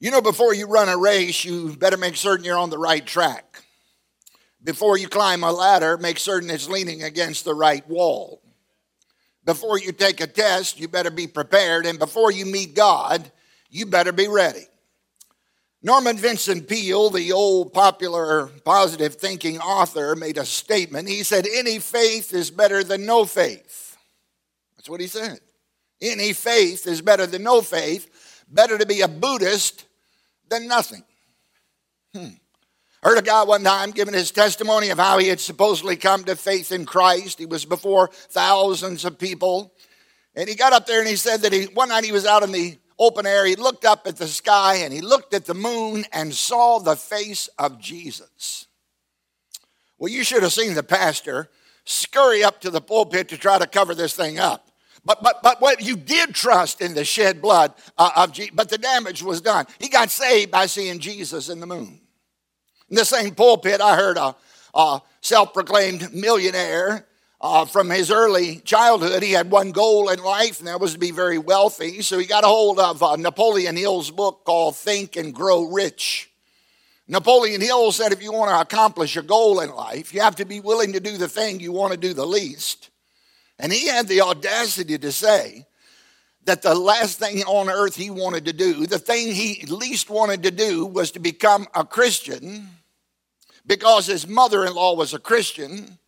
You know, before you run a race, you better make certain you're on the right track. Before you climb a ladder, make certain it's leaning against the right wall. Before you take a test, you better be prepared. And before you meet God, you better be ready. Norman Vincent Peale, the old popular positive thinking author, made a statement. He said, Any faith is better than no faith. That's what he said. Any faith is better than no faith. Better to be a Buddhist than nothing. Hmm. Heard a guy one time giving his testimony of how he had supposedly come to faith in Christ. He was before thousands of people. And he got up there and he said that he, one night he was out in the open air. He looked up at the sky and he looked at the moon and saw the face of Jesus. Well, you should have seen the pastor scurry up to the pulpit to try to cover this thing up. But, but, but what you did trust in the shed blood uh, of Jesus, but the damage was done. He got saved by seeing Jesus in the moon. In the same pulpit, I heard a, a self proclaimed millionaire uh, from his early childhood, he had one goal in life, and that was to be very wealthy. So he got a hold of uh, Napoleon Hill's book called Think and Grow Rich. Napoleon Hill said if you want to accomplish a goal in life, you have to be willing to do the thing you want to do the least. And he had the audacity to say that the last thing on earth he wanted to do, the thing he least wanted to do, was to become a Christian because his mother in law was a Christian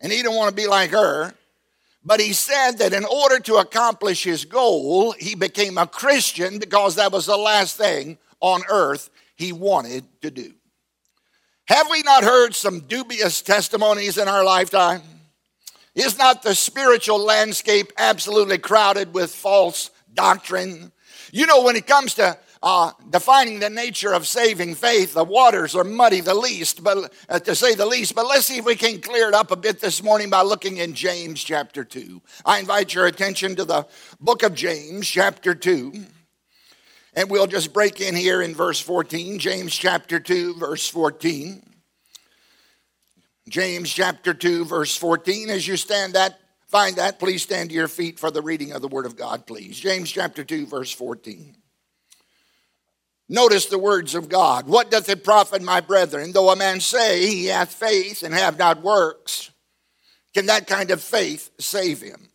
and he didn't want to be like her. But he said that in order to accomplish his goal, he became a Christian because that was the last thing on earth he wanted to do. Have we not heard some dubious testimonies in our lifetime? Is not the spiritual landscape absolutely crowded with false doctrine? You know, when it comes to uh, defining the nature of saving faith. The waters are muddy, the least, but uh, to say the least. But let's see if we can clear it up a bit this morning by looking in James chapter two. I invite your attention to the book of James chapter two. And we'll just break in here in verse 14, James chapter 2, verse 14. James chapter 2, verse 14. As you stand that, find that, please stand to your feet for the reading of the Word of God, please. James chapter 2, verse 14. Notice the words of God. What doth it profit, my brethren, though a man say he hath faith and have not works? Can that kind of faith save him?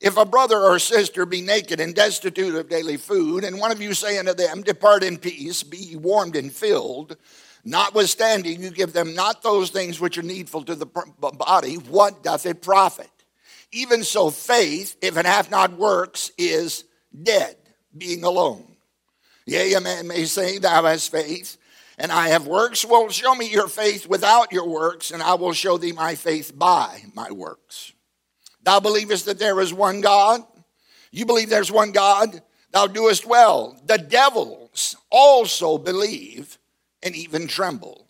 If a brother or sister be naked and destitute of daily food, and one of you say unto them, Depart in peace, be warmed and filled, notwithstanding you give them not those things which are needful to the body, what doth it profit? Even so, faith, if it hath not works, is dead, being alone. Yea, a man may say, Thou hast faith, and I have works. Well, show me your faith without your works, and I will show thee my faith by my works. Thou believest that there is one God? You believe there's one God? Thou doest well. The devils also believe and even tremble.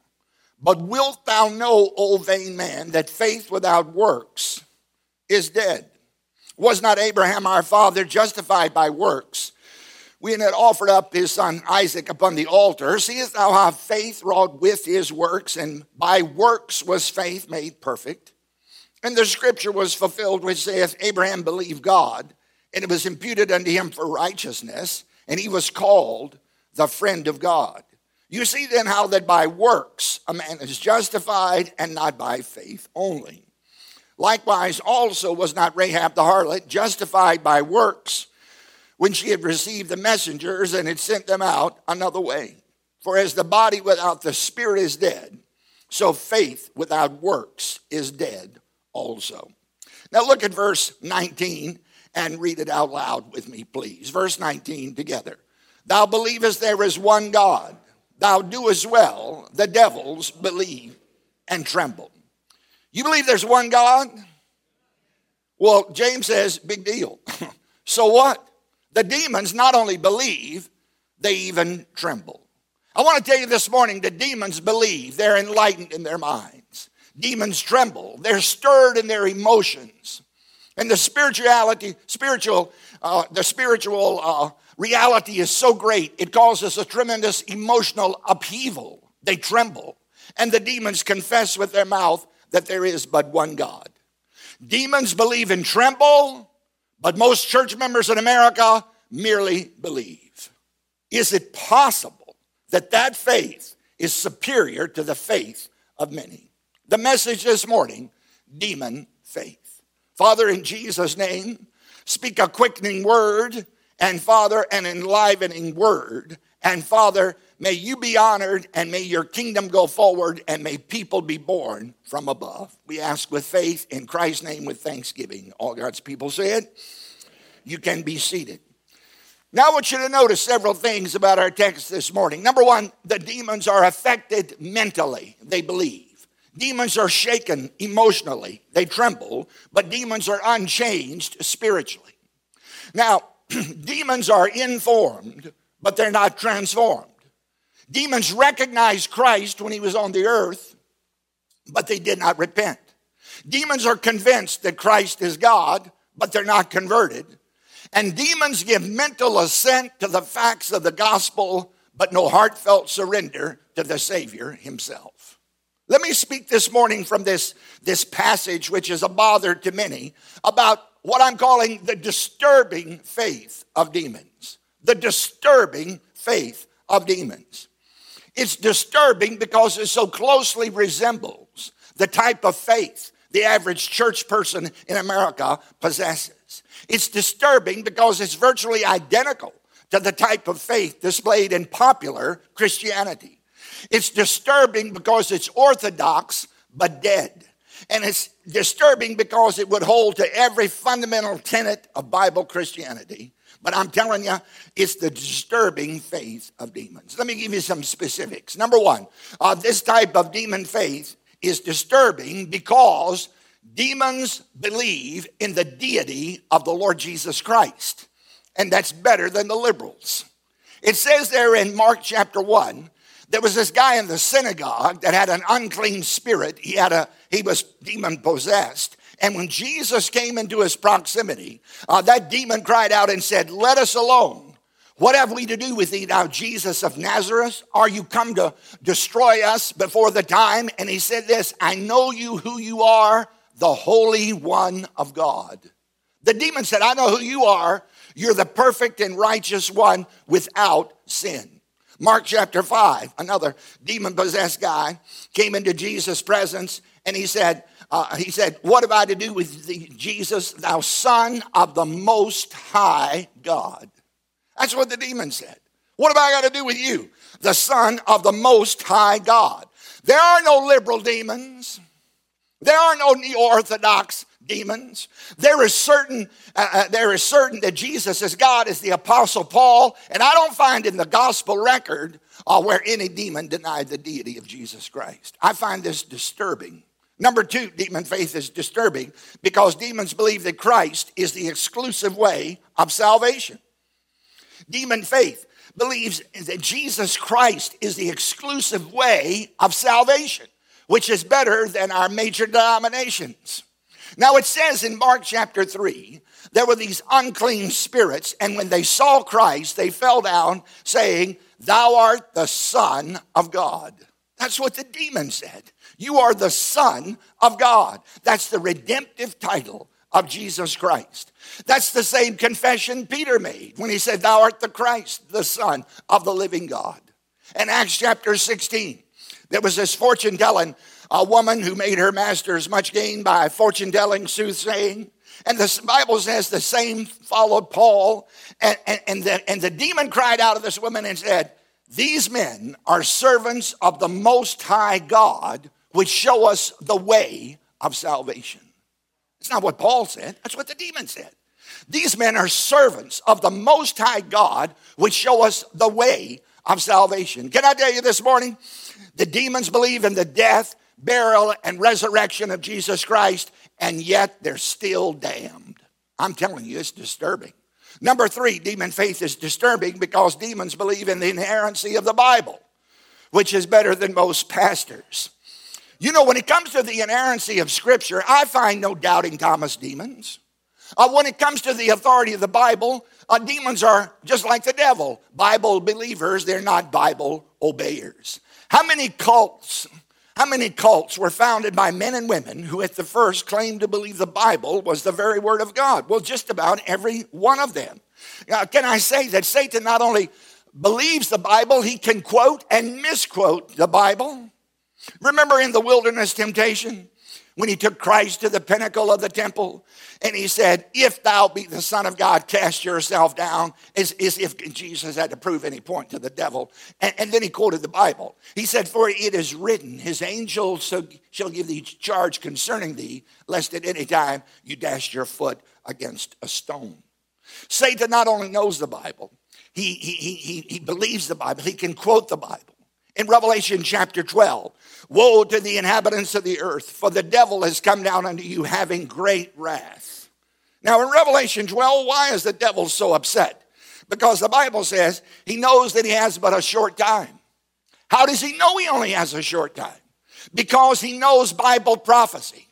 But wilt thou know, O vain man, that faith without works is dead? Was not Abraham our father justified by works when had offered up his son Isaac upon the altar, seest thou how faith wrought with his works, and by works was faith made perfect? And the scripture was fulfilled which saith, Abraham believed God, and it was imputed unto him for righteousness, and he was called the friend of God. You see then how that by works a man is justified, and not by faith only. Likewise, also was not Rahab the harlot justified by works when she had received the messengers and had sent them out another way. For as the body without the spirit is dead, so faith without works is dead also. Now look at verse 19 and read it out loud with me, please. Verse 19 together. Thou believest there is one God. Thou doest well. The devils believe and tremble. You believe there's one God? Well, James says, big deal. so what? The demons not only believe, they even tremble. I want to tell you this morning the demons believe, they're enlightened in their minds. Demons tremble, they're stirred in their emotions. And the spirituality, spiritual, uh, the spiritual uh, reality is so great, it causes a tremendous emotional upheaval. They tremble. And the demons confess with their mouth that there is but one God. Demons believe and tremble, but most church members in America merely believe. is it possible that that faith is superior to the faith of many? The message this morning demon faith. Father, in Jesus' name, speak a quickening word, and Father, an enlivening word. And Father, may you be honored, and may your kingdom go forward, and may people be born from above. We ask with faith in Christ's name with thanksgiving. All God's people say it. You can be seated. Now, I want you to notice several things about our text this morning. Number one, the demons are affected mentally, they believe. Demons are shaken emotionally, they tremble, but demons are unchanged spiritually. Now, demons are informed, but they're not transformed. Demons recognized Christ when he was on the earth, but they did not repent. Demons are convinced that Christ is God, but they're not converted. And demons give mental assent to the facts of the gospel, but no heartfelt surrender to the Savior himself. Let me speak this morning from this, this passage, which is a bother to many, about what I'm calling the disturbing faith of demons. The disturbing faith of demons. It's disturbing because it so closely resembles the type of faith the average church person in America possesses. It's disturbing because it's virtually identical to the type of faith displayed in popular Christianity. It's disturbing because it's orthodox but dead. And it's disturbing because it would hold to every fundamental tenet of Bible Christianity. But I'm telling you, it's the disturbing faith of demons. Let me give you some specifics. Number one, uh, this type of demon faith is disturbing because demons believe in the deity of the Lord Jesus Christ. And that's better than the liberals. It says there in Mark chapter 1 there was this guy in the synagogue that had an unclean spirit. He had a he was demon possessed. And when Jesus came into his proximity, uh, that demon cried out and said, Let us alone. What have we to do with thee now, Jesus of Nazareth? Are you come to destroy us before the time? And he said this I know you who you are, the Holy One of God. The demon said, I know who you are. You're the perfect and righteous one without sin. Mark chapter 5, another demon possessed guy came into Jesus' presence and he said, uh, he said, What have I to do with thee, Jesus, thou son of the most high God? That's what the demon said. What have I got to do with you, the son of the most high God? There are no liberal demons. There are no neo orthodox demons. There is certain, uh, uh, there is certain that Jesus is God, as the Apostle Paul, and I don't find in the gospel record uh, where any demon denied the deity of Jesus Christ. I find this disturbing. Number two, demon faith is disturbing because demons believe that Christ is the exclusive way of salvation. Demon faith believes that Jesus Christ is the exclusive way of salvation, which is better than our major denominations. Now it says in Mark chapter 3, there were these unclean spirits, and when they saw Christ, they fell down, saying, Thou art the Son of God. That's what the demon said. You are the Son of God. That's the redemptive title of Jesus Christ. That's the same confession Peter made when he said, Thou art the Christ, the Son of the living God. In Acts chapter 16, there was this fortune telling a woman who made her masters much gain by fortune telling, soothsaying. And the Bible says the same followed Paul. And, and, and, the, and the demon cried out of this woman and said, These men are servants of the Most High God, which show us the way of salvation. It's not what Paul said, that's what the demon said. These men are servants of the Most High God, which show us the way of salvation. Can I tell you this morning? The demons believe in the death, burial, and resurrection of Jesus Christ, and yet they're still damned. I'm telling you, it's disturbing. Number three, demon faith is disturbing because demons believe in the inerrancy of the Bible, which is better than most pastors. You know, when it comes to the inerrancy of Scripture, I find no doubting Thomas demons. Uh, when it comes to the authority of the Bible, uh, demons are just like the devil. Bible believers, they're not Bible obeyers. How many cults how many cults were founded by men and women who at the first claimed to believe the Bible was the very word of God? Well, just about every one of them. Now, can I say that Satan not only believes the Bible, he can quote and misquote the Bible. Remember in the wilderness temptation when he took Christ to the pinnacle of the temple and he said, If thou be the Son of God, cast yourself down, as, as if Jesus had to prove any point to the devil. And, and, then he quoted the Bible. He said, For it is written, His angels shall give thee charge concerning thee, lest at any time you dash your foot against a stone. Satan not only knows the Bible, he, he, he, he believes the Bible, he can quote the Bible. In Revelation chapter 12, woe to the inhabitants of the earth, for the devil has come down unto you having great wrath. Now, in Revelation 12, why is the devil so upset? Because the Bible says he knows that he has but a short time. How does he know he only has a short time? Because he knows Bible prophecy.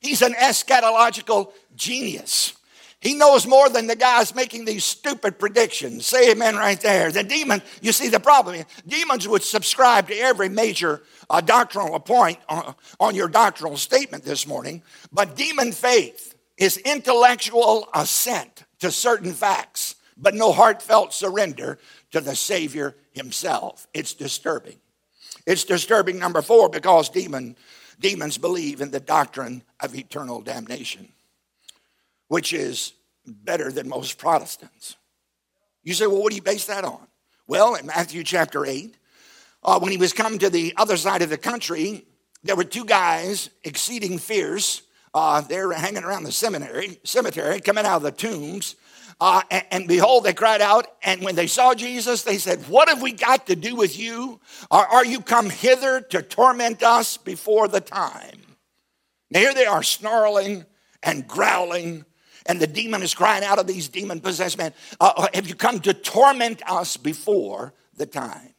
He's an eschatological genius. He knows more than the guys making these stupid predictions. Say amen right there. The demon, you see, the problem demons would subscribe to every major uh, doctrinal point on, on your doctrinal statement this morning, but demon faith is intellectual assent to certain facts, but no heartfelt surrender to the Savior himself. It's disturbing. It's disturbing, number four, because demon, demons believe in the doctrine of eternal damnation which is better than most Protestants. You say, well, what do you base that on? Well, in Matthew chapter 8, uh, when he was come to the other side of the country, there were two guys exceeding fierce. Uh, they're hanging around the seminary, cemetery, coming out of the tombs. Uh, and, and, behold, they cried out. And when they saw Jesus, they said, What have we got to do with you? Are, are you come hither to torment us before the time? Now, here they are snarling and growling and the demon is crying out of these demon possessed men, uh, uh, Have you come to torment us before the time?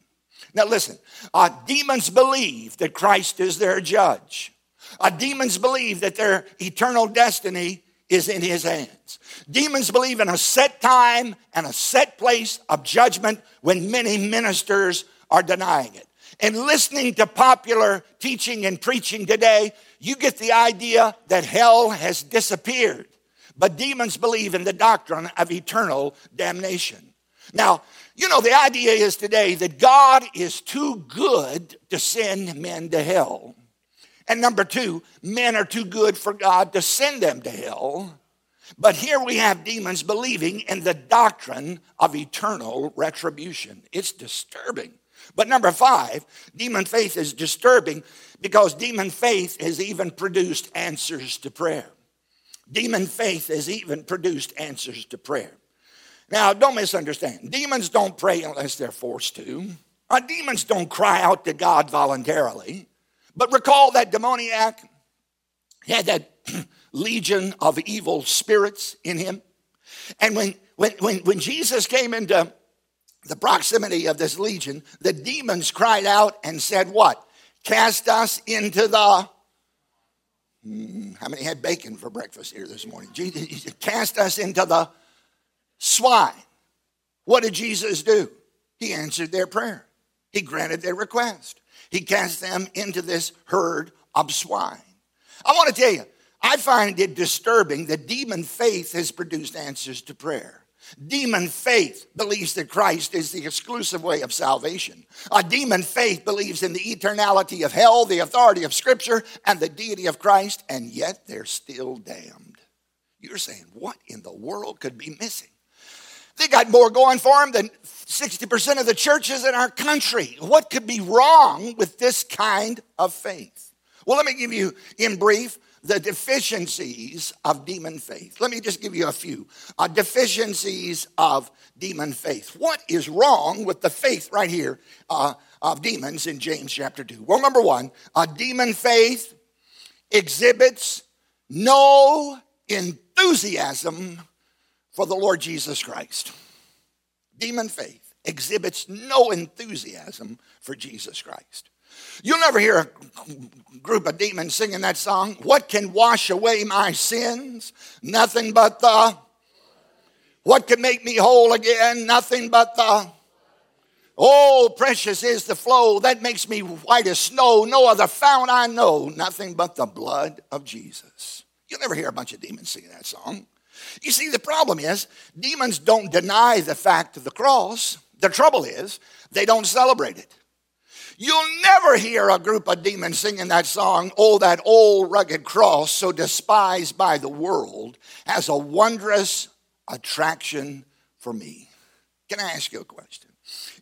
Now, listen, uh, demons believe that Christ is their judge. Uh, demons believe that their eternal destiny is in his hands. Demons believe in a set time and a set place of judgment when many ministers are denying it. And listening to popular teaching and preaching today, you get the idea that hell has disappeared. But demons believe in the doctrine of eternal damnation. Now, you know, the idea is today that God is too good to send men to hell. And number two, men are too good for God to send them to hell. But here we have demons believing in the doctrine of eternal retribution. It's disturbing. But number five, demon faith is disturbing because demon faith has even produced answers to prayer. Demon faith has even produced answers to prayer. Now, don't misunderstand. Demons don't pray unless they're forced to. Uh, demons don't cry out to God voluntarily. But recall that demoniac had that legion of evil spirits in him. And when, when, when, when Jesus came into the proximity of this legion, the demons cried out and said, What? Cast us into the Mm, how many had bacon for breakfast here this morning? Jesus cast us into the swine. What did Jesus do? He answered their prayer. He granted their request. He cast them into this herd of swine. I want to tell you, I find it disturbing that demon faith has produced answers to prayer. Demon faith believes that Christ is the exclusive way of salvation. A demon faith believes in the eternality of hell, the authority of Scripture, and the deity of Christ, and yet they're still damned. You're saying, what in the world could be missing? They got more going for them than 60% of the churches in our country. What could be wrong with this kind of faith? Well, let me give you, in brief, the deficiencies of demon faith. Let me just give you a few uh, deficiencies of demon faith. What is wrong with the faith right here uh, of demons in James chapter 2? Well, number one, a demon faith exhibits no enthusiasm for the Lord Jesus Christ. Demon faith exhibits no enthusiasm for Jesus Christ. You'll never hear a group of demons singing that song. What can wash away my sins? Nothing but the. What can make me whole again? Nothing but the. Oh, precious is the flow that makes me white as snow. No other fount I know. Nothing but the blood of Jesus. You'll never hear a bunch of demons singing that song. You see, the problem is demons don't deny the fact of the cross. The trouble is, they don't celebrate it. You'll never hear a group of demons singing that song, Oh, that old rugged cross, so despised by the world, has a wondrous attraction for me. Can I ask you a question?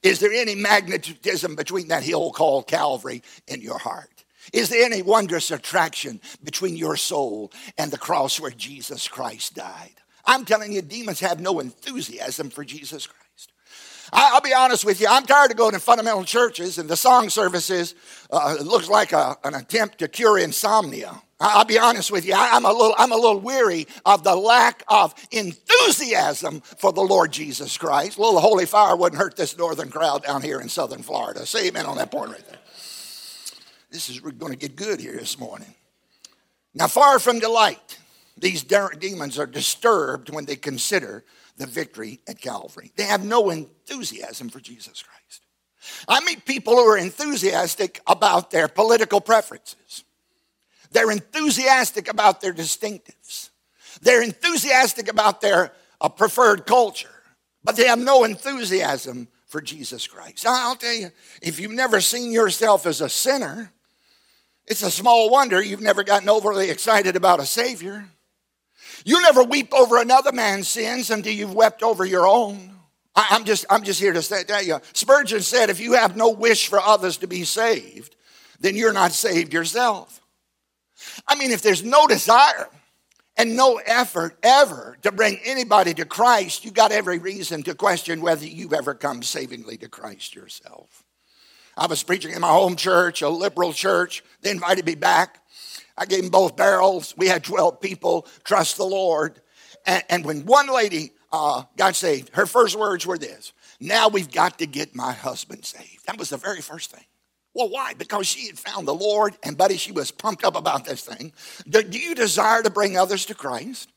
Is there any magnetism between that hill called Calvary in your heart? Is there any wondrous attraction between your soul and the cross where Jesus Christ died? I'm telling you, demons have no enthusiasm for Jesus Christ. I'll be honest with you, I'm tired of going to fundamental churches and the song services uh, looks like a, an attempt to cure insomnia. I'll be honest with you, I'm a, little, I'm a little weary of the lack of enthusiasm for the Lord Jesus Christ. A little holy fire wouldn't hurt this northern crowd down here in southern Florida. Say amen on that point right there. This is going to get good here this morning. Now, far from delight, these demons are disturbed when they consider the victory at Calvary. They have no enthusiasm for Jesus Christ. I meet people who are enthusiastic about their political preferences. They're enthusiastic about their distinctives. They're enthusiastic about their uh, preferred culture, but they have no enthusiasm for Jesus Christ. I'll tell you, if you've never seen yourself as a sinner, it's a small wonder you've never gotten overly excited about a Savior. You never weep over another man's sins until you've wept over your own. I, am just, I'm just here to say, tell you. Spurgeon said, if you have no wish for others to be saved, then you're not saved yourself. I mean, if there's no desire and no effort ever to bring anybody to Christ, you got every reason to question whether you've ever come savingly to Christ yourself. I was preaching in my home church, a liberal church. They invited me back. I gave them both barrels. We had 12 people trust the Lord. And, and when one lady uh, got saved, her first words were this Now we've got to get my husband saved. That was the very first thing. Well, why? Because she had found the Lord, and buddy, she was pumped up about this thing. Do, do you desire to bring others to Christ?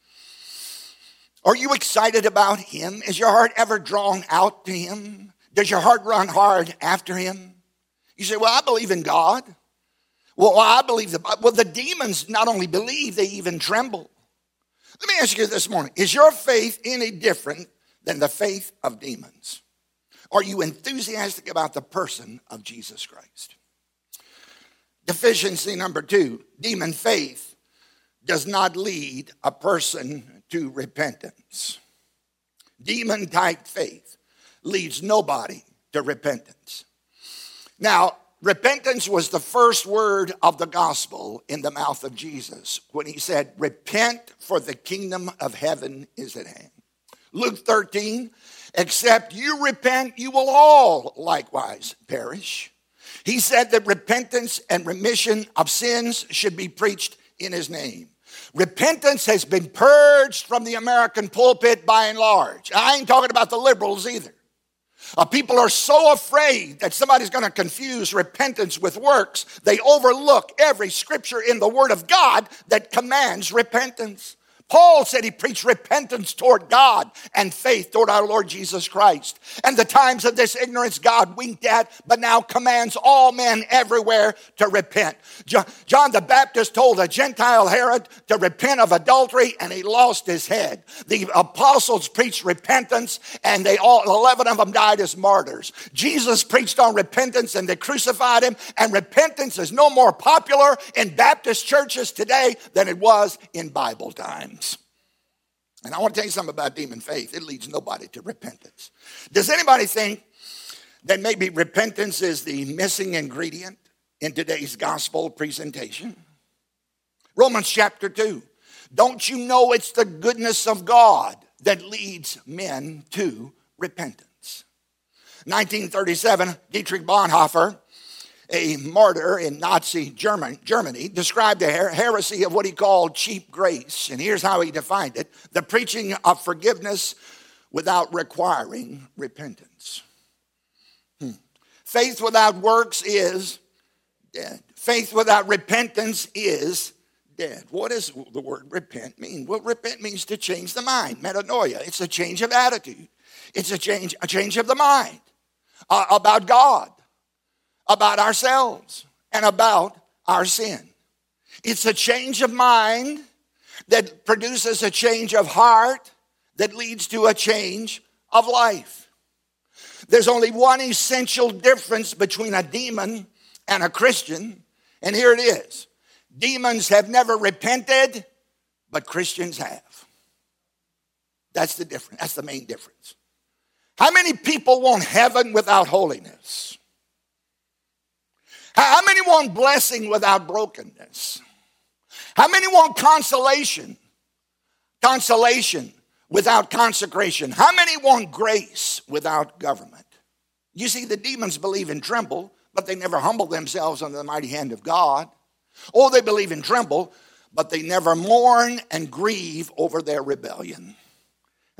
Are you excited about Him? Is your heart ever drawn out to Him? Does your heart run hard after Him? You say, Well, I believe in God. Well, I believe the well, the demons not only believe, they even tremble. Let me ask you this morning: Is your faith any different than the faith of demons? Are you enthusiastic about the person of Jesus Christ? Deficiency number two: demon faith does not lead a person to repentance. Demon type faith leads nobody to repentance. Now, Repentance was the first word of the gospel in the mouth of Jesus when he said, Repent, for the kingdom of heaven is at hand. Luke 13, except you repent, you will all likewise perish. He said that repentance and remission of sins should be preached in his name. Repentance has been purged from the American pulpit by and large. I ain't talking about the liberals either. Uh, people are so afraid that somebody's going to confuse repentance with works, they overlook every scripture in the Word of God that commands repentance. Paul said he preached repentance toward God and faith toward our Lord Jesus Christ. And the times of this ignorance God winked at, but now commands all men everywhere to repent. John the Baptist told a Gentile Herod to repent of adultery, and he lost his head. The apostles preached repentance, and they all, 11 of them died as martyrs. Jesus preached on repentance, and they crucified him, and repentance is no more popular in Baptist churches today than it was in Bible times. And I want to tell you something about demon faith. It leads nobody to repentance. Does anybody think that maybe repentance is the missing ingredient in today's gospel presentation? Romans chapter 2. Don't you know it's the goodness of God that leads men to repentance? 1937, Dietrich Bonhoeffer a martyr in Nazi Germany, described the heresy of what he called cheap grace. And here's how he defined it the preaching of forgiveness without requiring repentance. Hmm. Faith without works is dead. Faith without repentance is dead. What does the word repent mean? Well, repent means to change the mind, metanoia. It's a change of attitude. It's a change, a change of the mind uh, about God about ourselves and about our sin. It's a change of mind that produces a change of heart that leads to a change of life. There's only one essential difference between a demon and a Christian, and here it is demons have never repented, but Christians have. That's the difference. That's the main difference. How many people want heaven without holiness? How many want blessing without brokenness? How many want consolation? Consolation without consecration. How many want grace without government? You see, the demons believe and tremble, but they never humble themselves under the mighty hand of God. Or they believe and tremble, but they never mourn and grieve over their rebellion.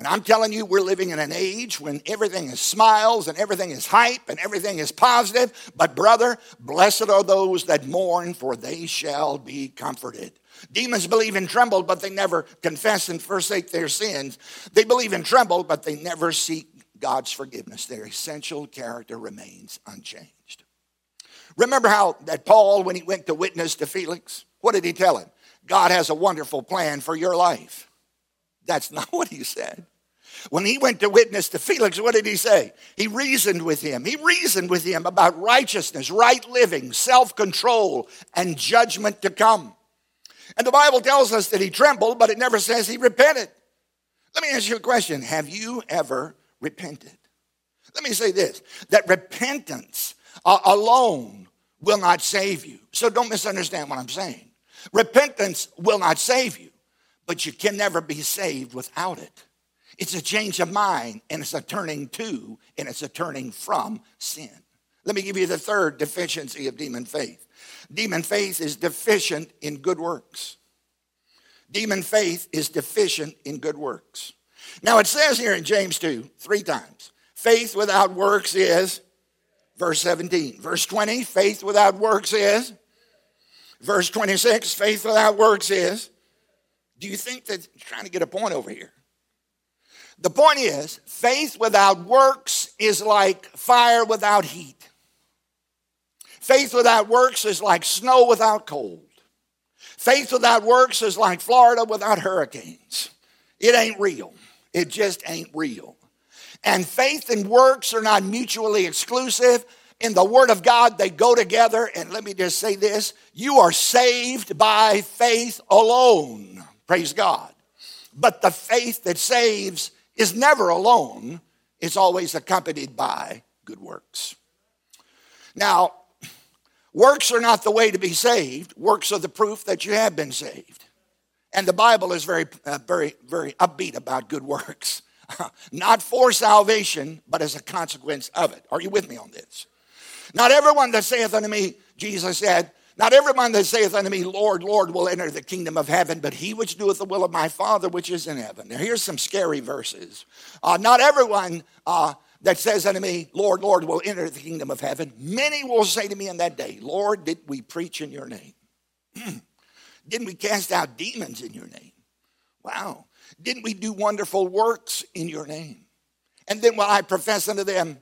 And I'm telling you, we're living in an age when everything is smiles and everything is hype and everything is positive. But, brother, blessed are those that mourn, for they shall be comforted. Demons believe and tremble, but they never confess and forsake their sins. They believe and tremble, but they never seek God's forgiveness. Their essential character remains unchanged. Remember how that Paul, when he went to witness to Felix, what did he tell him? God has a wonderful plan for your life. That's not what he said. When he went to witness to Felix, what did he say? He reasoned with him. He reasoned with him about righteousness, right living, self control, and judgment to come. And the Bible tells us that he trembled, but it never says he repented. Let me ask you a question Have you ever repented? Let me say this that repentance uh, alone will not save you. So don't misunderstand what I'm saying. Repentance will not save you, but you can never be saved without it. It's a change of mind, and it's a turning to, and it's a turning from sin. Let me give you the third deficiency of demon faith. Demon faith is deficient in good works. Demon faith is deficient in good works. Now it says here in James 2, three times faith without works is, verse 17. Verse 20, faith without works is. Verse 26, faith without works is. Do you think that trying to get a point over here? The point is, faith without works is like fire without heat. Faith without works is like snow without cold. Faith without works is like Florida without hurricanes. It ain't real. It just ain't real. And faith and works are not mutually exclusive. In the Word of God, they go together. And let me just say this you are saved by faith alone. Praise God. But the faith that saves is never alone, it's always accompanied by good works. Now, works are not the way to be saved, works are the proof that you have been saved. And the Bible is very, uh, very, very upbeat about good works. not for salvation, but as a consequence of it. Are you with me on this? Not everyone that saith unto me, Jesus said, not everyone that saith unto me, Lord, Lord, will enter the kingdom of heaven, but he which doeth the will of my Father which is in heaven. Now, here's some scary verses. Uh, not everyone uh, that says unto me, Lord, Lord, will enter the kingdom of heaven. Many will say to me in that day, Lord, did we preach in your name? Didn't we cast out demons in your name? Wow. Didn't we do wonderful works in your name? And then will I profess unto them,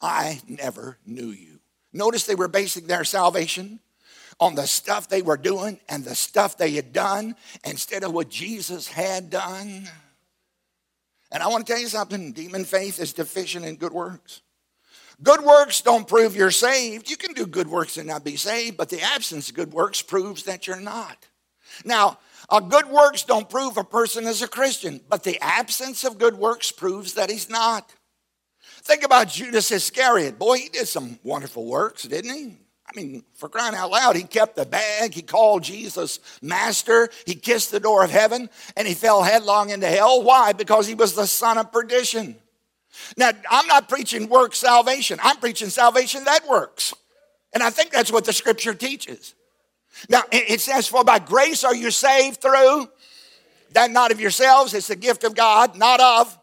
I never knew you. Notice they were basing their salvation on the stuff they were doing and the stuff they had done instead of what Jesus had done. And I want to tell you something demon faith is deficient in good works. Good works don't prove you're saved. You can do good works and not be saved, but the absence of good works proves that you're not. Now, good works don't prove a person is a Christian, but the absence of good works proves that he's not. Think about Judas Iscariot. Boy, he did some wonderful works, didn't he? I mean, for crying out loud, he kept the bag. He called Jesus master. He kissed the door of heaven and he fell headlong into hell. Why? Because he was the son of perdition. Now, I'm not preaching work salvation, I'm preaching salvation that works. And I think that's what the scripture teaches. Now, it says, For by grace are you saved through that not of yourselves, it's the gift of God, not of,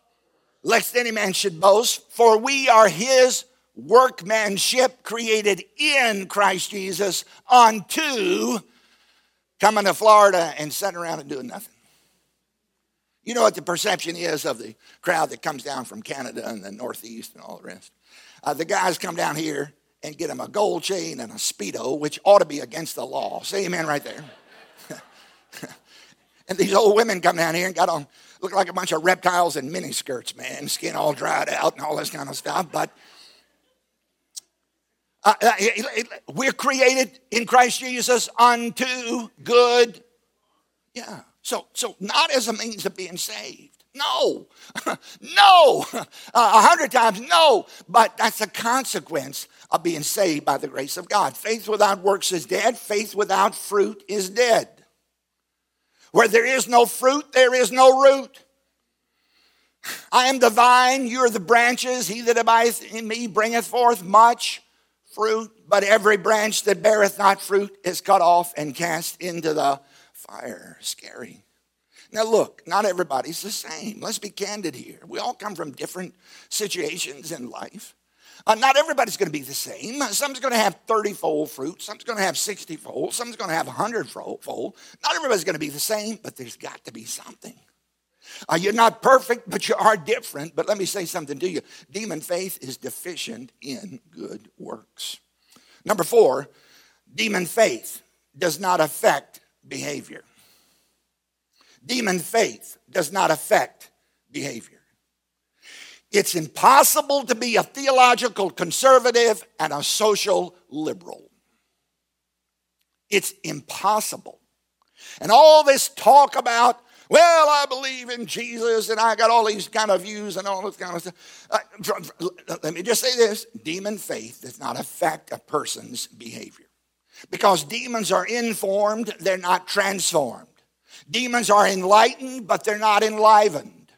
lest any man should boast. For we are his workmanship created in Christ Jesus unto coming to Florida and sitting around and doing nothing. You know what the perception is of the crowd that comes down from Canada and the Northeast and all the rest. Uh, the guys come down here and get them a gold chain and a Speedo, which ought to be against the law. Say amen right there. and these old women come down here and got on look like a bunch of reptiles in miniskirts, man, skin all dried out and all this kind of stuff. But uh, uh we're created in Christ Jesus unto good. Yeah. So, so not as a means of being saved. No, no, a hundred times no. But that's a consequence of being saved by the grace of God. Faith without works is dead. Faith without fruit is dead. Where there is no fruit, there is no root. I am the vine, you are the branches. He that abideth in me bringeth forth much fruit, but every branch that beareth not fruit is cut off and cast into the fire. Scary. Now, look, not everybody's the same. Let's be candid here. We all come from different situations in life. Uh, not everybody's going to be the same. Some's going to have 30 fold fruit. Some's going to have 60 fold. Some's going to have 100 fold. Not everybody's going to be the same, but there's got to be something. Uh, you're not perfect, but you are different. But let me say something to you demon faith is deficient in good works. Number four, demon faith does not affect behavior. Demon faith does not affect behavior. It's impossible to be a theological conservative and a social liberal. It's impossible. And all this talk about well, I believe in Jesus and I got all these kind of views and all this kind of stuff. Uh, let me just say this demon faith does not affect a person's behavior because demons are informed, they're not transformed. Demons are enlightened, but they're not enlivened.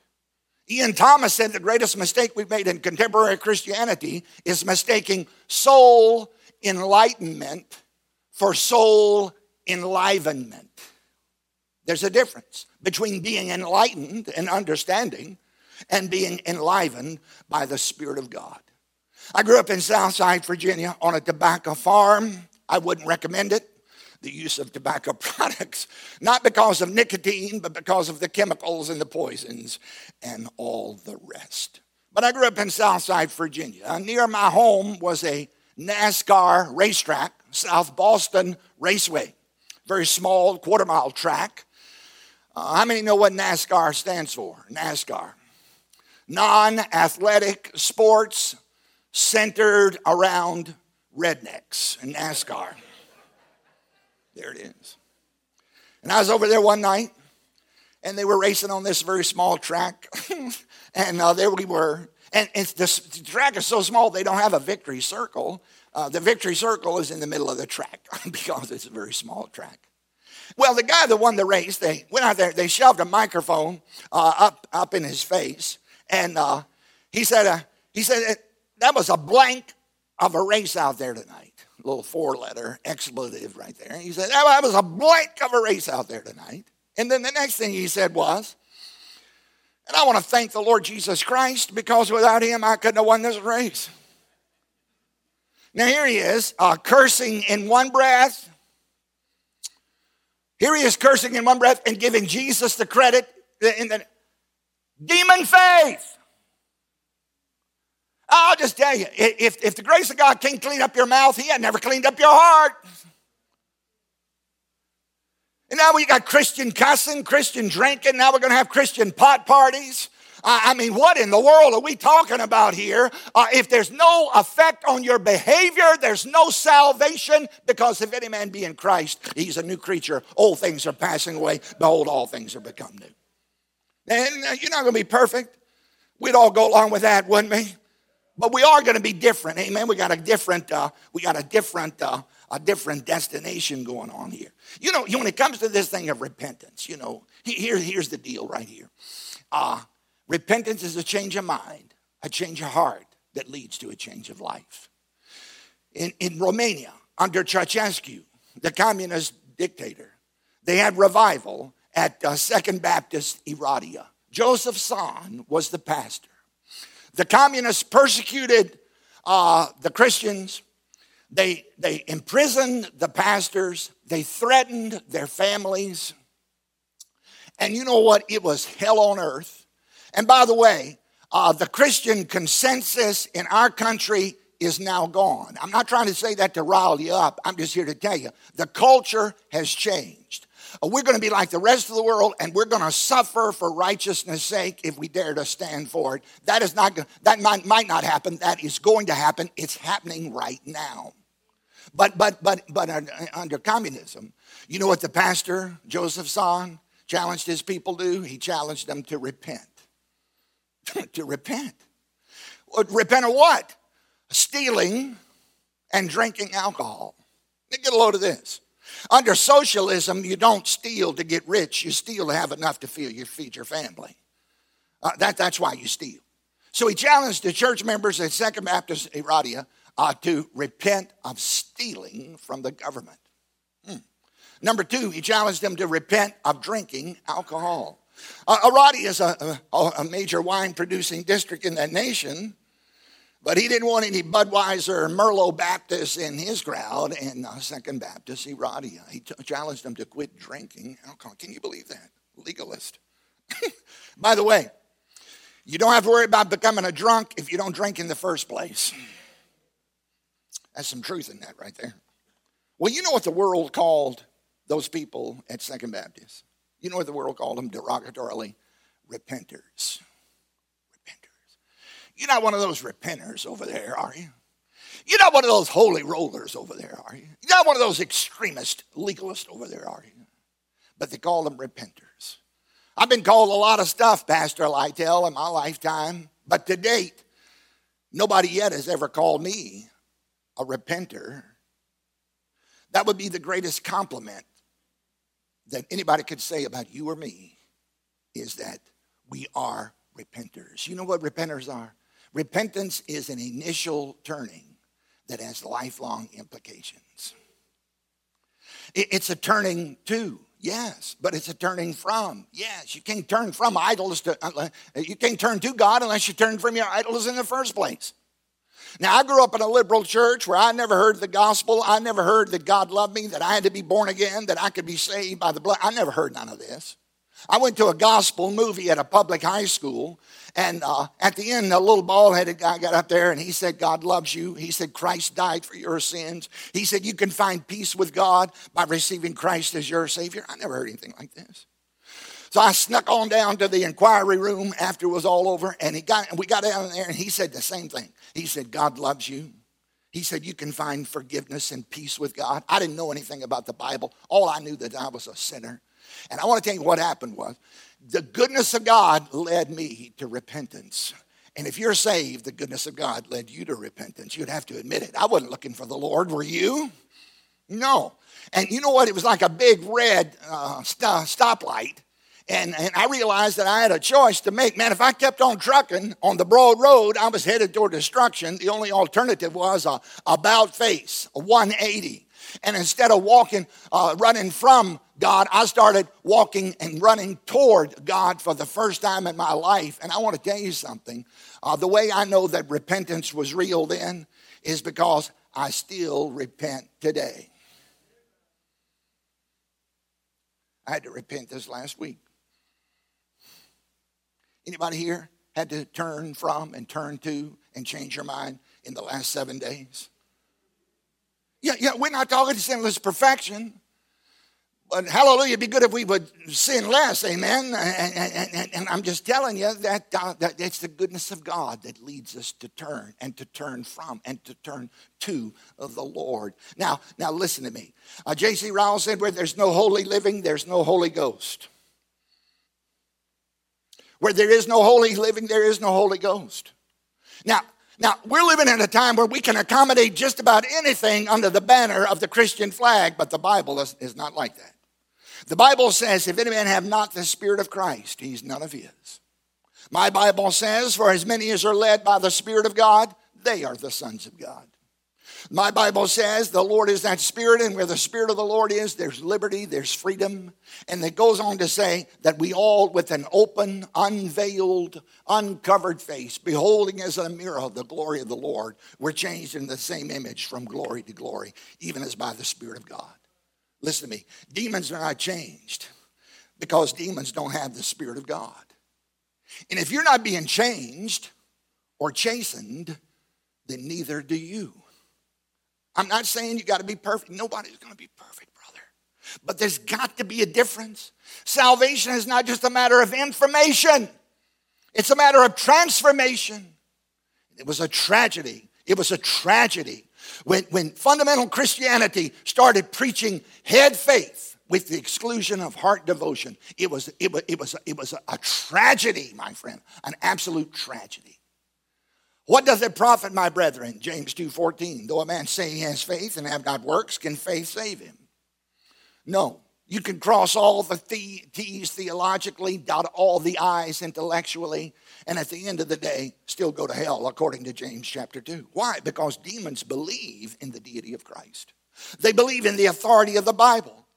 Ian Thomas said the greatest mistake we've made in contemporary Christianity is mistaking soul enlightenment for soul enlivenment. There's a difference between being enlightened and understanding and being enlivened by the Spirit of God. I grew up in Southside, Virginia on a tobacco farm. I wouldn't recommend it, the use of tobacco products, not because of nicotine, but because of the chemicals and the poisons and all the rest. But I grew up in Southside, Virginia. Near my home was a NASCAR racetrack, South Boston Raceway, very small quarter mile track. Uh, how many know what NASCAR stands for? NASCAR. Non athletic sports centered around rednecks and NASCAR. There it is. And I was over there one night, and they were racing on this very small track. and uh, there we were. And this, the track is so small, they don't have a victory circle. Uh, the victory circle is in the middle of the track because it's a very small track. Well, the guy that won the race, they went out there, they shoved a microphone uh, up, up in his face, and uh, he said, uh, he said that was a blank of a race out there tonight. A little four-letter expletive right there. He said that was a blank of a race out there tonight. And then the next thing he said was, and I want to thank the Lord Jesus Christ because without him I couldn't have won this race. Now here he is, uh, cursing in one breath here he is cursing in one breath and giving Jesus the credit in the demon faith. I'll just tell you, if, if the grace of God can't clean up your mouth, He had never cleaned up your heart. And now we got Christian cussing, Christian drinking. Now we're going to have Christian pot parties. I mean, what in the world are we talking about here? Uh, if there's no effect on your behavior, there's no salvation, because if any man be in Christ, he's a new creature. Old things are passing away. Behold, all things are become new. And uh, you're not going to be perfect. We'd all go along with that, wouldn't we? But we are going to be different. Amen. We got a different, uh, we got a different, uh, a different destination going on here. You know, when it comes to this thing of repentance, you know, here, here's the deal right here. Uh, Repentance is a change of mind, a change of heart that leads to a change of life. In, in Romania, under Ceausescu, the communist dictator, they had revival at uh, Second Baptist Oradea. Joseph Tson was the pastor. The communists persecuted uh, the Christians. They, they imprisoned the pastors. They threatened their families. And you know what? It was hell on earth. And by the way, uh, the Christian consensus in our country is now gone. I'm not trying to say that to rile you up. I'm just here to tell you the culture has changed. uh, we're going to be like the rest of the world and we're going to suffer for righteousness sake if we dare to stand for it that is not that might, might not happen that is going to happen it's happening right now but but but but under communism you know what the pastor joseph Tson challenged his people to do? he challenged them to repent to repent repent of what stealing and drinking alcohol get a load of this under socialism, you don't steal to get rich, you steal to have enough to feed your, feed your family. Uh, that, that's why you steal. So he challenged the church members at Second Baptist Heredia uh, to repent of stealing from the government. Hmm. Number two, he challenged them to repent of drinking alcohol. Uh, Heredia is a, a, a major wine producing district in that nation. But he didn't want any Budweiser or Merlot Baptists in his crowd in uh, Second Baptist Heredia. He t- challenged them to quit drinking alcohol. Can you believe that? Legalist. By the way, you don't have to worry about becoming a drunk if you don't drink in the first place. That's some truth in that right there. Well, you know what the world called those people at Second Baptist? You know what the world called them derogatorily? Repenters. Repenters. You're not one of those repenters over there, are you? You're not one of those holy rollers over there, are you? You're not one of those extremist legalists over there, are you? But they call them repenters. I've been called a lot of stuff, Pastor Lytle, in my lifetime, but to date, nobody yet has ever called me a repenter. That would be the greatest compliment that anybody could say about you or me is that we are repenters. You know what repenters are? Repentance is an initial turning that has lifelong implications. It's a turning to, yes, but it's a turning from, yes. You can't turn from idols to, uh, you can't turn to God unless you turn from your idols in the first place. Now, I grew up in a liberal church where I never heard the gospel. I never heard that God loved me, that I had to be born again, that I could be saved by the blood. I never heard none of this. I went to a gospel movie at a public high school, and uh, at the end, a little bald headed guy got up there and he said, God loves you. He said, Christ died for your sins. He said, You can find peace with God by receiving Christ as your Savior. I never heard anything like this. So I snuck on down to the inquiry room after it was all over, and he got, and we got down there, and he said the same thing. He said, God loves you. He said, You can find forgiveness and peace with God. I didn't know anything about the Bible. All I knew that I was a sinner. And I want to tell you what happened was the goodness of God led me to repentance. And if you're saved, the goodness of God led you to repentance. You'd have to admit it. I wasn't looking for the Lord, were you? No. And you know what? It was like a big red uh, st- stoplight. And, and I realized that I had a choice to make. Man, if I kept on trucking on the broad road, I was headed toward destruction. The only alternative was a about face, a 180. And instead of walking, uh, running from God, I started walking and running toward God for the first time in my life. And I want to tell you something. Uh, the way I know that repentance was real then is because I still repent today. I had to repent this last week. Anybody here had to turn from and turn to and change your mind in the last seven days? Yeah, yeah, we're not talking sinless perfection. But hallelujah, it'd be good if we would sin less, amen. And, and, and, and I'm just telling you that, uh, that it's the goodness of God that leads us to turn and to turn from and to turn to the Lord. Now, now listen to me. Uh, J.C. Ryle said, where there's no holy living, there's no Holy Ghost. Where there is no holy living, there is no Holy Ghost. Now, now, we're living in a time where we can accommodate just about anything under the banner of the Christian flag, but the Bible is, is not like that. The Bible says, if any man have not the Spirit of Christ, he's none of his. My Bible says, for as many as are led by the Spirit of God, they are the sons of God. My Bible says the Lord is that Spirit, and where the Spirit of the Lord is, there's liberty, there's freedom. And it goes on to say that we all, with an open, unveiled, uncovered face, beholding as in a mirror the glory of the Lord, we're changed in the same image from glory to glory, even as by the Spirit of God. Listen to me. Demons are not changed because demons don't have the Spirit of God. And if you're not being changed or chastened, then neither do you. I'm not saying you got to be perfect. Nobody's going to be perfect, brother. But there's got to be a difference. Salvation is not just a matter of information, it's a matter of transformation. It was a tragedy. It was a tragedy when, when fundamental Christianity started preaching head faith with the exclusion of heart devotion. It was, it was, it was, it was a, a tragedy, my friend, an absolute tragedy. What does it profit, my brethren? James 2:14. Though a man say he has faith and have not works, can faith save him? No. You can cross all the T's theologically, dot all the I's intellectually, and at the end of the day, still go to hell, according to James chapter 2. Why? Because demons believe in the deity of Christ, they believe in the authority of the Bible.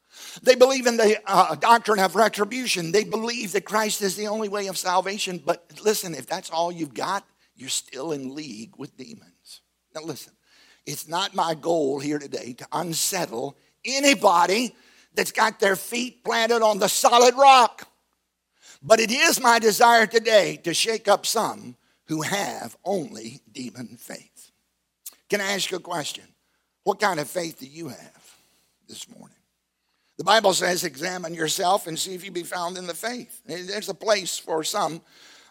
They believe in the uh, doctrine of retribution. They believe that Christ is the only way of salvation. But listen, if that's all you've got, you're still in league with demons. Now, listen, it's not my goal here today to unsettle anybody that's got their feet planted on the solid rock. But it is my desire today to shake up some who have only demon faith. Can I ask you a question? What kind of faith do you have this morning? The Bible says, examine yourself and see if you be found in the faith. There's a place for some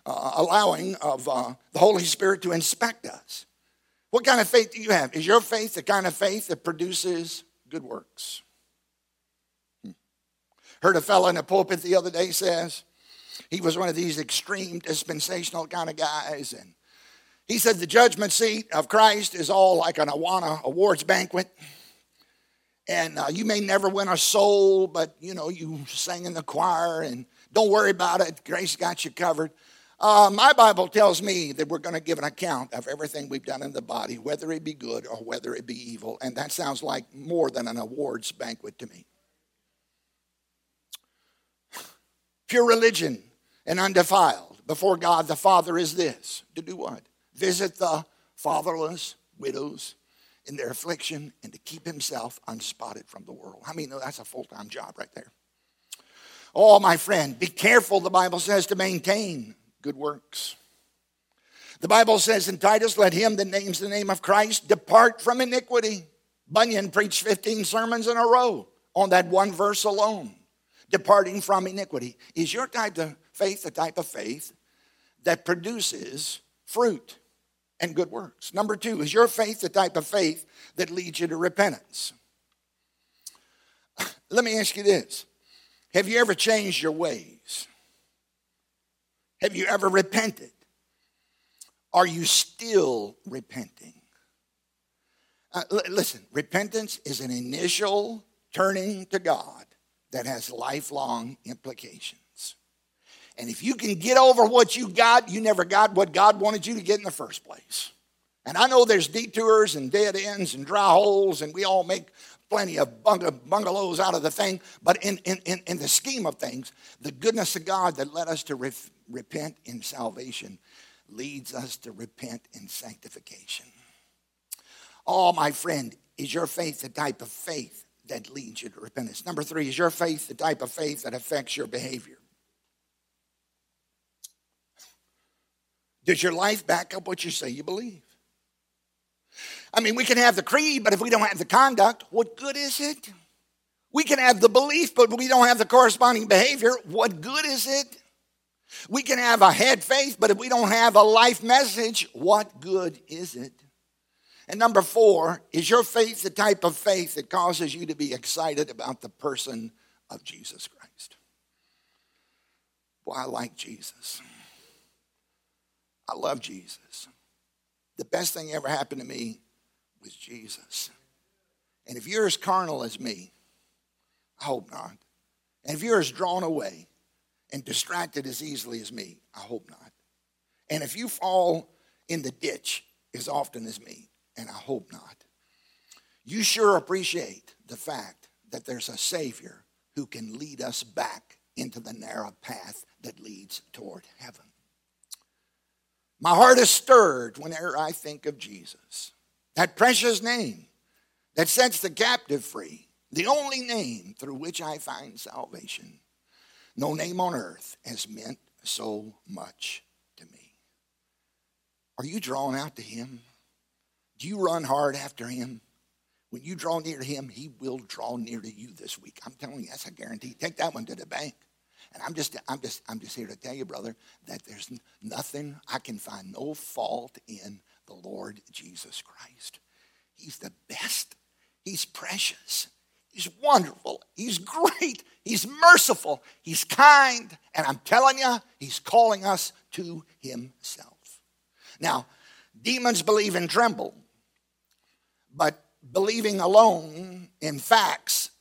uh, allowing of uh, the Holy Spirit to inspect us. What kind of faith do you have? Is your faith the kind of faith that produces good works? Hmm. Heard a fellow in the pulpit the other day says, he was one of these extreme dispensational kind of guys. And he said the judgment seat of Christ is all like an Awana awards banquet. And uh, you may never win a soul, but you know, you sang in the choir and don't worry about it. Grace got you covered. Uh, my Bible tells me that we're going to give an account of everything we've done in the body, whether it be good or whether it be evil. And that sounds like more than an awards banquet to me. Pure religion and undefiled before God the Father is this to do what? Visit the fatherless, widows in their affliction, and to keep himself unspotted from the world. I mean, that's a full time job right there. Oh, my friend, be careful, the Bible says, to maintain good works. The Bible says in Titus, let him that names the name of Christ depart from iniquity. Bunyan preached 15 sermons in a row on that one verse alone departing from iniquity. Is your type of faith the type of faith that produces fruit and good works? Number two, is your faith the type of faith that leads you to repentance? Let me ask you this Have you ever changed your ways? Have you ever repented? Are you still repenting? Uh, listen, repentance is an initial turning to God that has lifelong implications. And if you can get over what you got, you never got what God wanted you to get in the first place. And I know there's detours and dead ends and dry holes, and we all make plenty of bungalows out of the thing. But in, in, in, in the scheme of things, the goodness of God that led us to re- repent in salvation leads us to repent in sanctification. Oh, my friend, is your faith the type of faith that leads you to repentance. Number three, is your faith the type of faith that affects your behavior? Does your life back up what you say you believe? I mean, we can have the creed, but if we don't have the conduct, what good is it? We can have the belief, but we don't have the corresponding behavior. What good is it? We can have a head faith, but if we don't have a life message, what good is it? And number four, is your faith the type of faith that causes you to be excited about the person of Jesus Christ? Boy, I like Jesus. I love Jesus. The best thing ever happened to me Jesus. And if you're as carnal as me, I hope not. And if you're as drawn away and distracted as easily as me, I hope not. And if you fall in the ditch as often as me, and I hope not. You sure appreciate the fact that there's a Savior who can lead us back into the narrow path that leads toward heaven. My heart is stirred whenever I think of Jesus, that precious name that sets the captive free, the only name through which I find salvation. No name on earth has meant so much to me. Are you drawn out to Him? Do you run hard after him? When you draw near to him, he will draw near to you this week. I'm telling you, that's a guarantee. Take that one to the bank. And I'm just, I'm just, I'm just here to tell you, brother, that there's nothing I can find no fault in the Lord Jesus Christ. He's the best. He's precious. He's wonderful. He's great. He's merciful. He's kind. And I'm telling you, he's calling us to himself. Now, demons believe and tremble, but believing alone in facts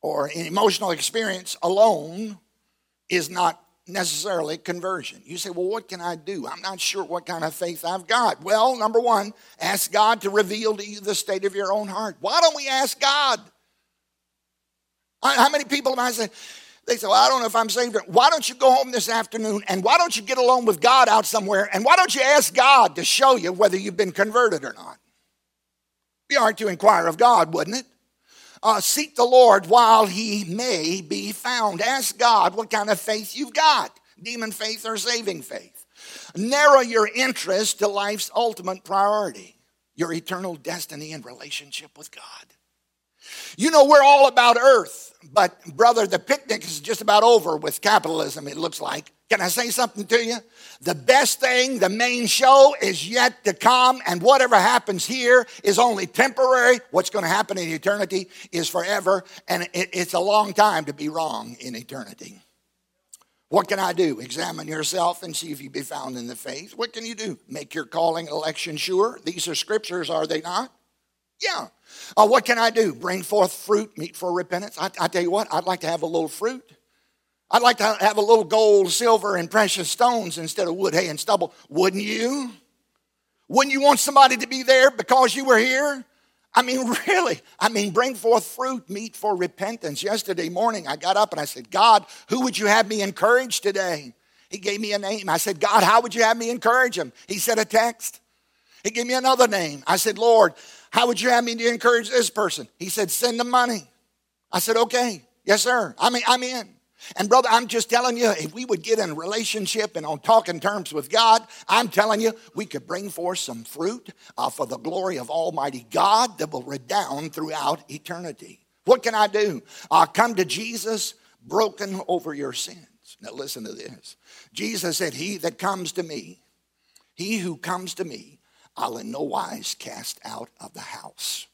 or in emotional experience alone is not necessarily conversion. You say, well, what can I do? I'm not sure what kind of faith I've got. Well, number one, ask God to reveal to you the state of your own heart. Why don't we ask God? How many people have I said, they say, well, I don't know if I'm saved. Why don't you go home this afternoon and why don't you get alone with God out somewhere and why don't you ask God to show you whether you've been converted or not? Be hard to inquire of God, wouldn't it? Uh, seek the Lord while he may be found. Ask God what kind of faith you've got demon faith or saving faith. Narrow your interest to life's ultimate priority, your eternal destiny and relationship with God. You know, we're all about earth, but brother, the picnic is just about over with capitalism, it looks like. Can I say something to you? The best thing, the main show is yet to come, and whatever happens here is only temporary. What's going to happen in eternity is forever, and it, it's a long time to be wrong in eternity. What can I do? Examine yourself and see if you be found in the faith. What can you do? Make your calling election sure. These are scriptures, are they not? Yeah. Uh, what can I do? Bring forth fruit, meet for repentance. I, I tell you what, I'd like to have a little fruit. I'd like to have a little gold, silver, and precious stones instead of wood, hay, and stubble. Wouldn't you? Wouldn't you want somebody to be there because you were here? I mean, really. I mean, bring forth fruit, meet for repentance. Yesterday morning, I got up and I said, God, who would you have me encourage today? He gave me a name. I said, God, how would you have me encourage him? He said, a text. He gave me another name. I said, Lord, how would you have me to encourage this person? He said, Send them money. I said, Okay. Yes, sir. I mean, I'm in. And brother, I'm just telling you, if we would get in a relationship and on talking terms with God, I'm telling you, we could bring forth some fruit uh, for the glory of Almighty God that will redound throughout eternity. What can I do? Uh, come to Jesus broken over your sins. Now listen to this. Jesus said, He that comes to me, he who comes to me, I'll in no wise cast out of the house.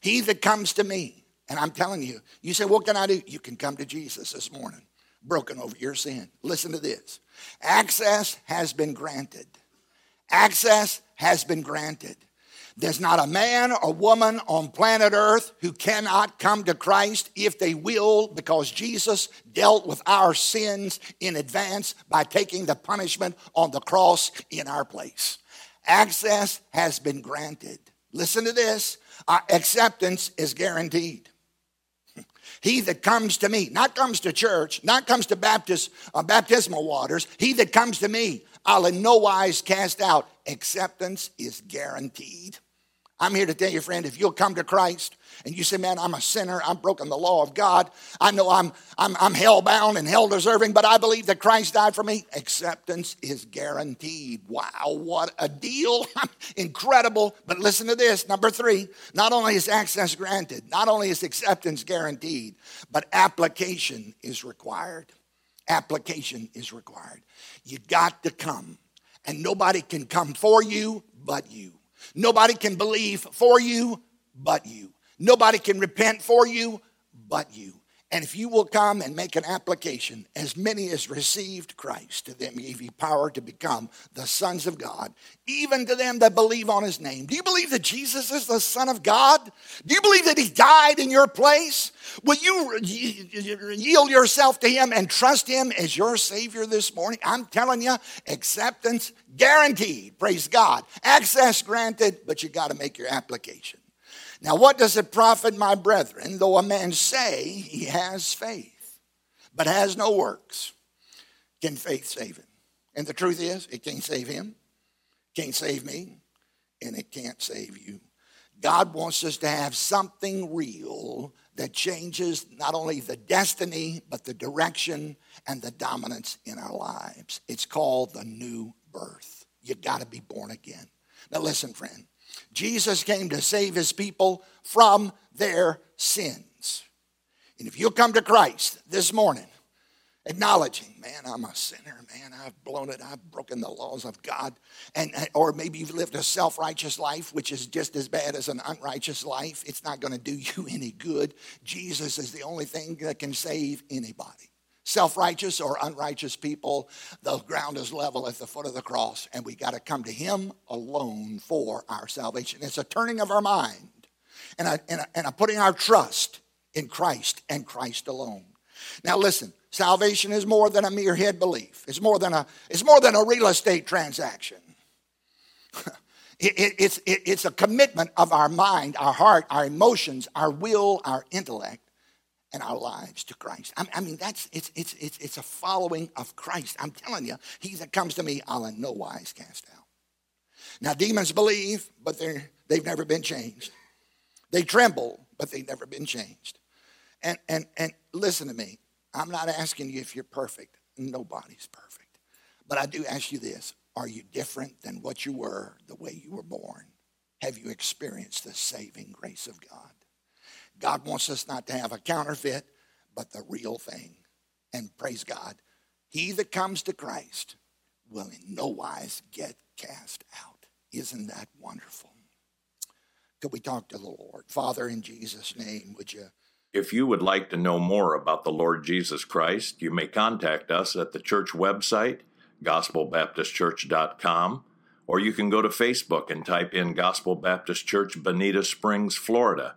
He that comes to me, and I'm telling you, you say, What can I do? You can come to Jesus this morning, broken over your sin. Listen to this access has been granted. Access has been granted. There's not a man or woman on planet Earth who cannot come to Christ if they will, because Jesus dealt with our sins in advance by taking the punishment on the cross in our place. Access has been granted. Listen to this uh, acceptance is guaranteed. He that comes to me, not comes to church, not comes to Baptist, uh, baptismal waters, he that comes to me, I'll in no wise cast out. Acceptance is guaranteed. I'm here to tell you, friend, if you'll come to Christ and you say, man, I'm a sinner, I'm broken the law of God, I know I'm, I'm, I'm hell bound and hell deserving, but I believe that Christ died for me, acceptance is guaranteed. Wow, what a deal! Incredible. But listen to this number three, not only is access granted, not only is acceptance guaranteed, but application is required. Application is required. You got to come, and nobody can come for you but you. Nobody can believe for you but you. Nobody can repent for you but you. And if you will come and make an application, as many as received Christ, to them gave he power to become the sons of God, even to them that believe on his name. Do you believe that Jesus is the Son of God? Do you believe that he died in your place? Will you yield yourself to him and trust him as your Savior this morning? I'm telling you, acceptance guaranteed. Praise God. Access granted, but you got to make your application. Now, what does it profit, my brethren, though a man say he has faith, but has no works? Can faith save him? And the truth is, it can't save him, can't save me, and it can't save you. God wants us to have something real that changes not only the destiny, but the direction and the dominance in our lives. It's called the new birth. You got to be born again. Now, listen, friend. Jesus came to save his people from their sins. And if you'll come to Christ this morning, acknowledging, man, I'm a sinner, man, I've blown it, I've broken the laws of God, and or maybe you've lived a self-righteous life, which is just as bad as an unrighteous life. It's not going to do you any good. Jesus is the only thing that can save anybody. Self-righteous or unrighteous people, the ground is level at the foot of the cross, and we got to come to Him alone for our salvation. It's a turning of our mind and a, and a, and a putting our trust in Christ and Christ alone. Now listen, Salvation is more than a mere head belief. It's more than a, it's more than a real estate transaction. it, it, it's, it, it's a commitment of our mind, our heart, our emotions, our will, our intellect, and our lives to Christ. I, I mean, that's it's, it's, it's, it's a following of Christ. I'm telling you, he that comes to me, I'll in no wise cast out. Now, demons believe, but they're, they've never been changed. They tremble, but they've never been changed. And, and, and listen to me. I'm not asking you if you're perfect. Nobody's perfect. But I do ask you this Are you different than what you were the way you were born? Have you experienced the saving grace of God? God wants us not to have a counterfeit, but the real thing. And praise God, he that comes to Christ will in no wise get cast out. Isn't that wonderful? Could we talk to the Lord? Father, in Jesus' name, would you? If you would like to know more about the Lord Jesus Christ, you may contact us at the church website, gospelbaptistchurch.com, or you can go to Facebook and type in Gospel Baptist Church, Bonita Springs, Florida.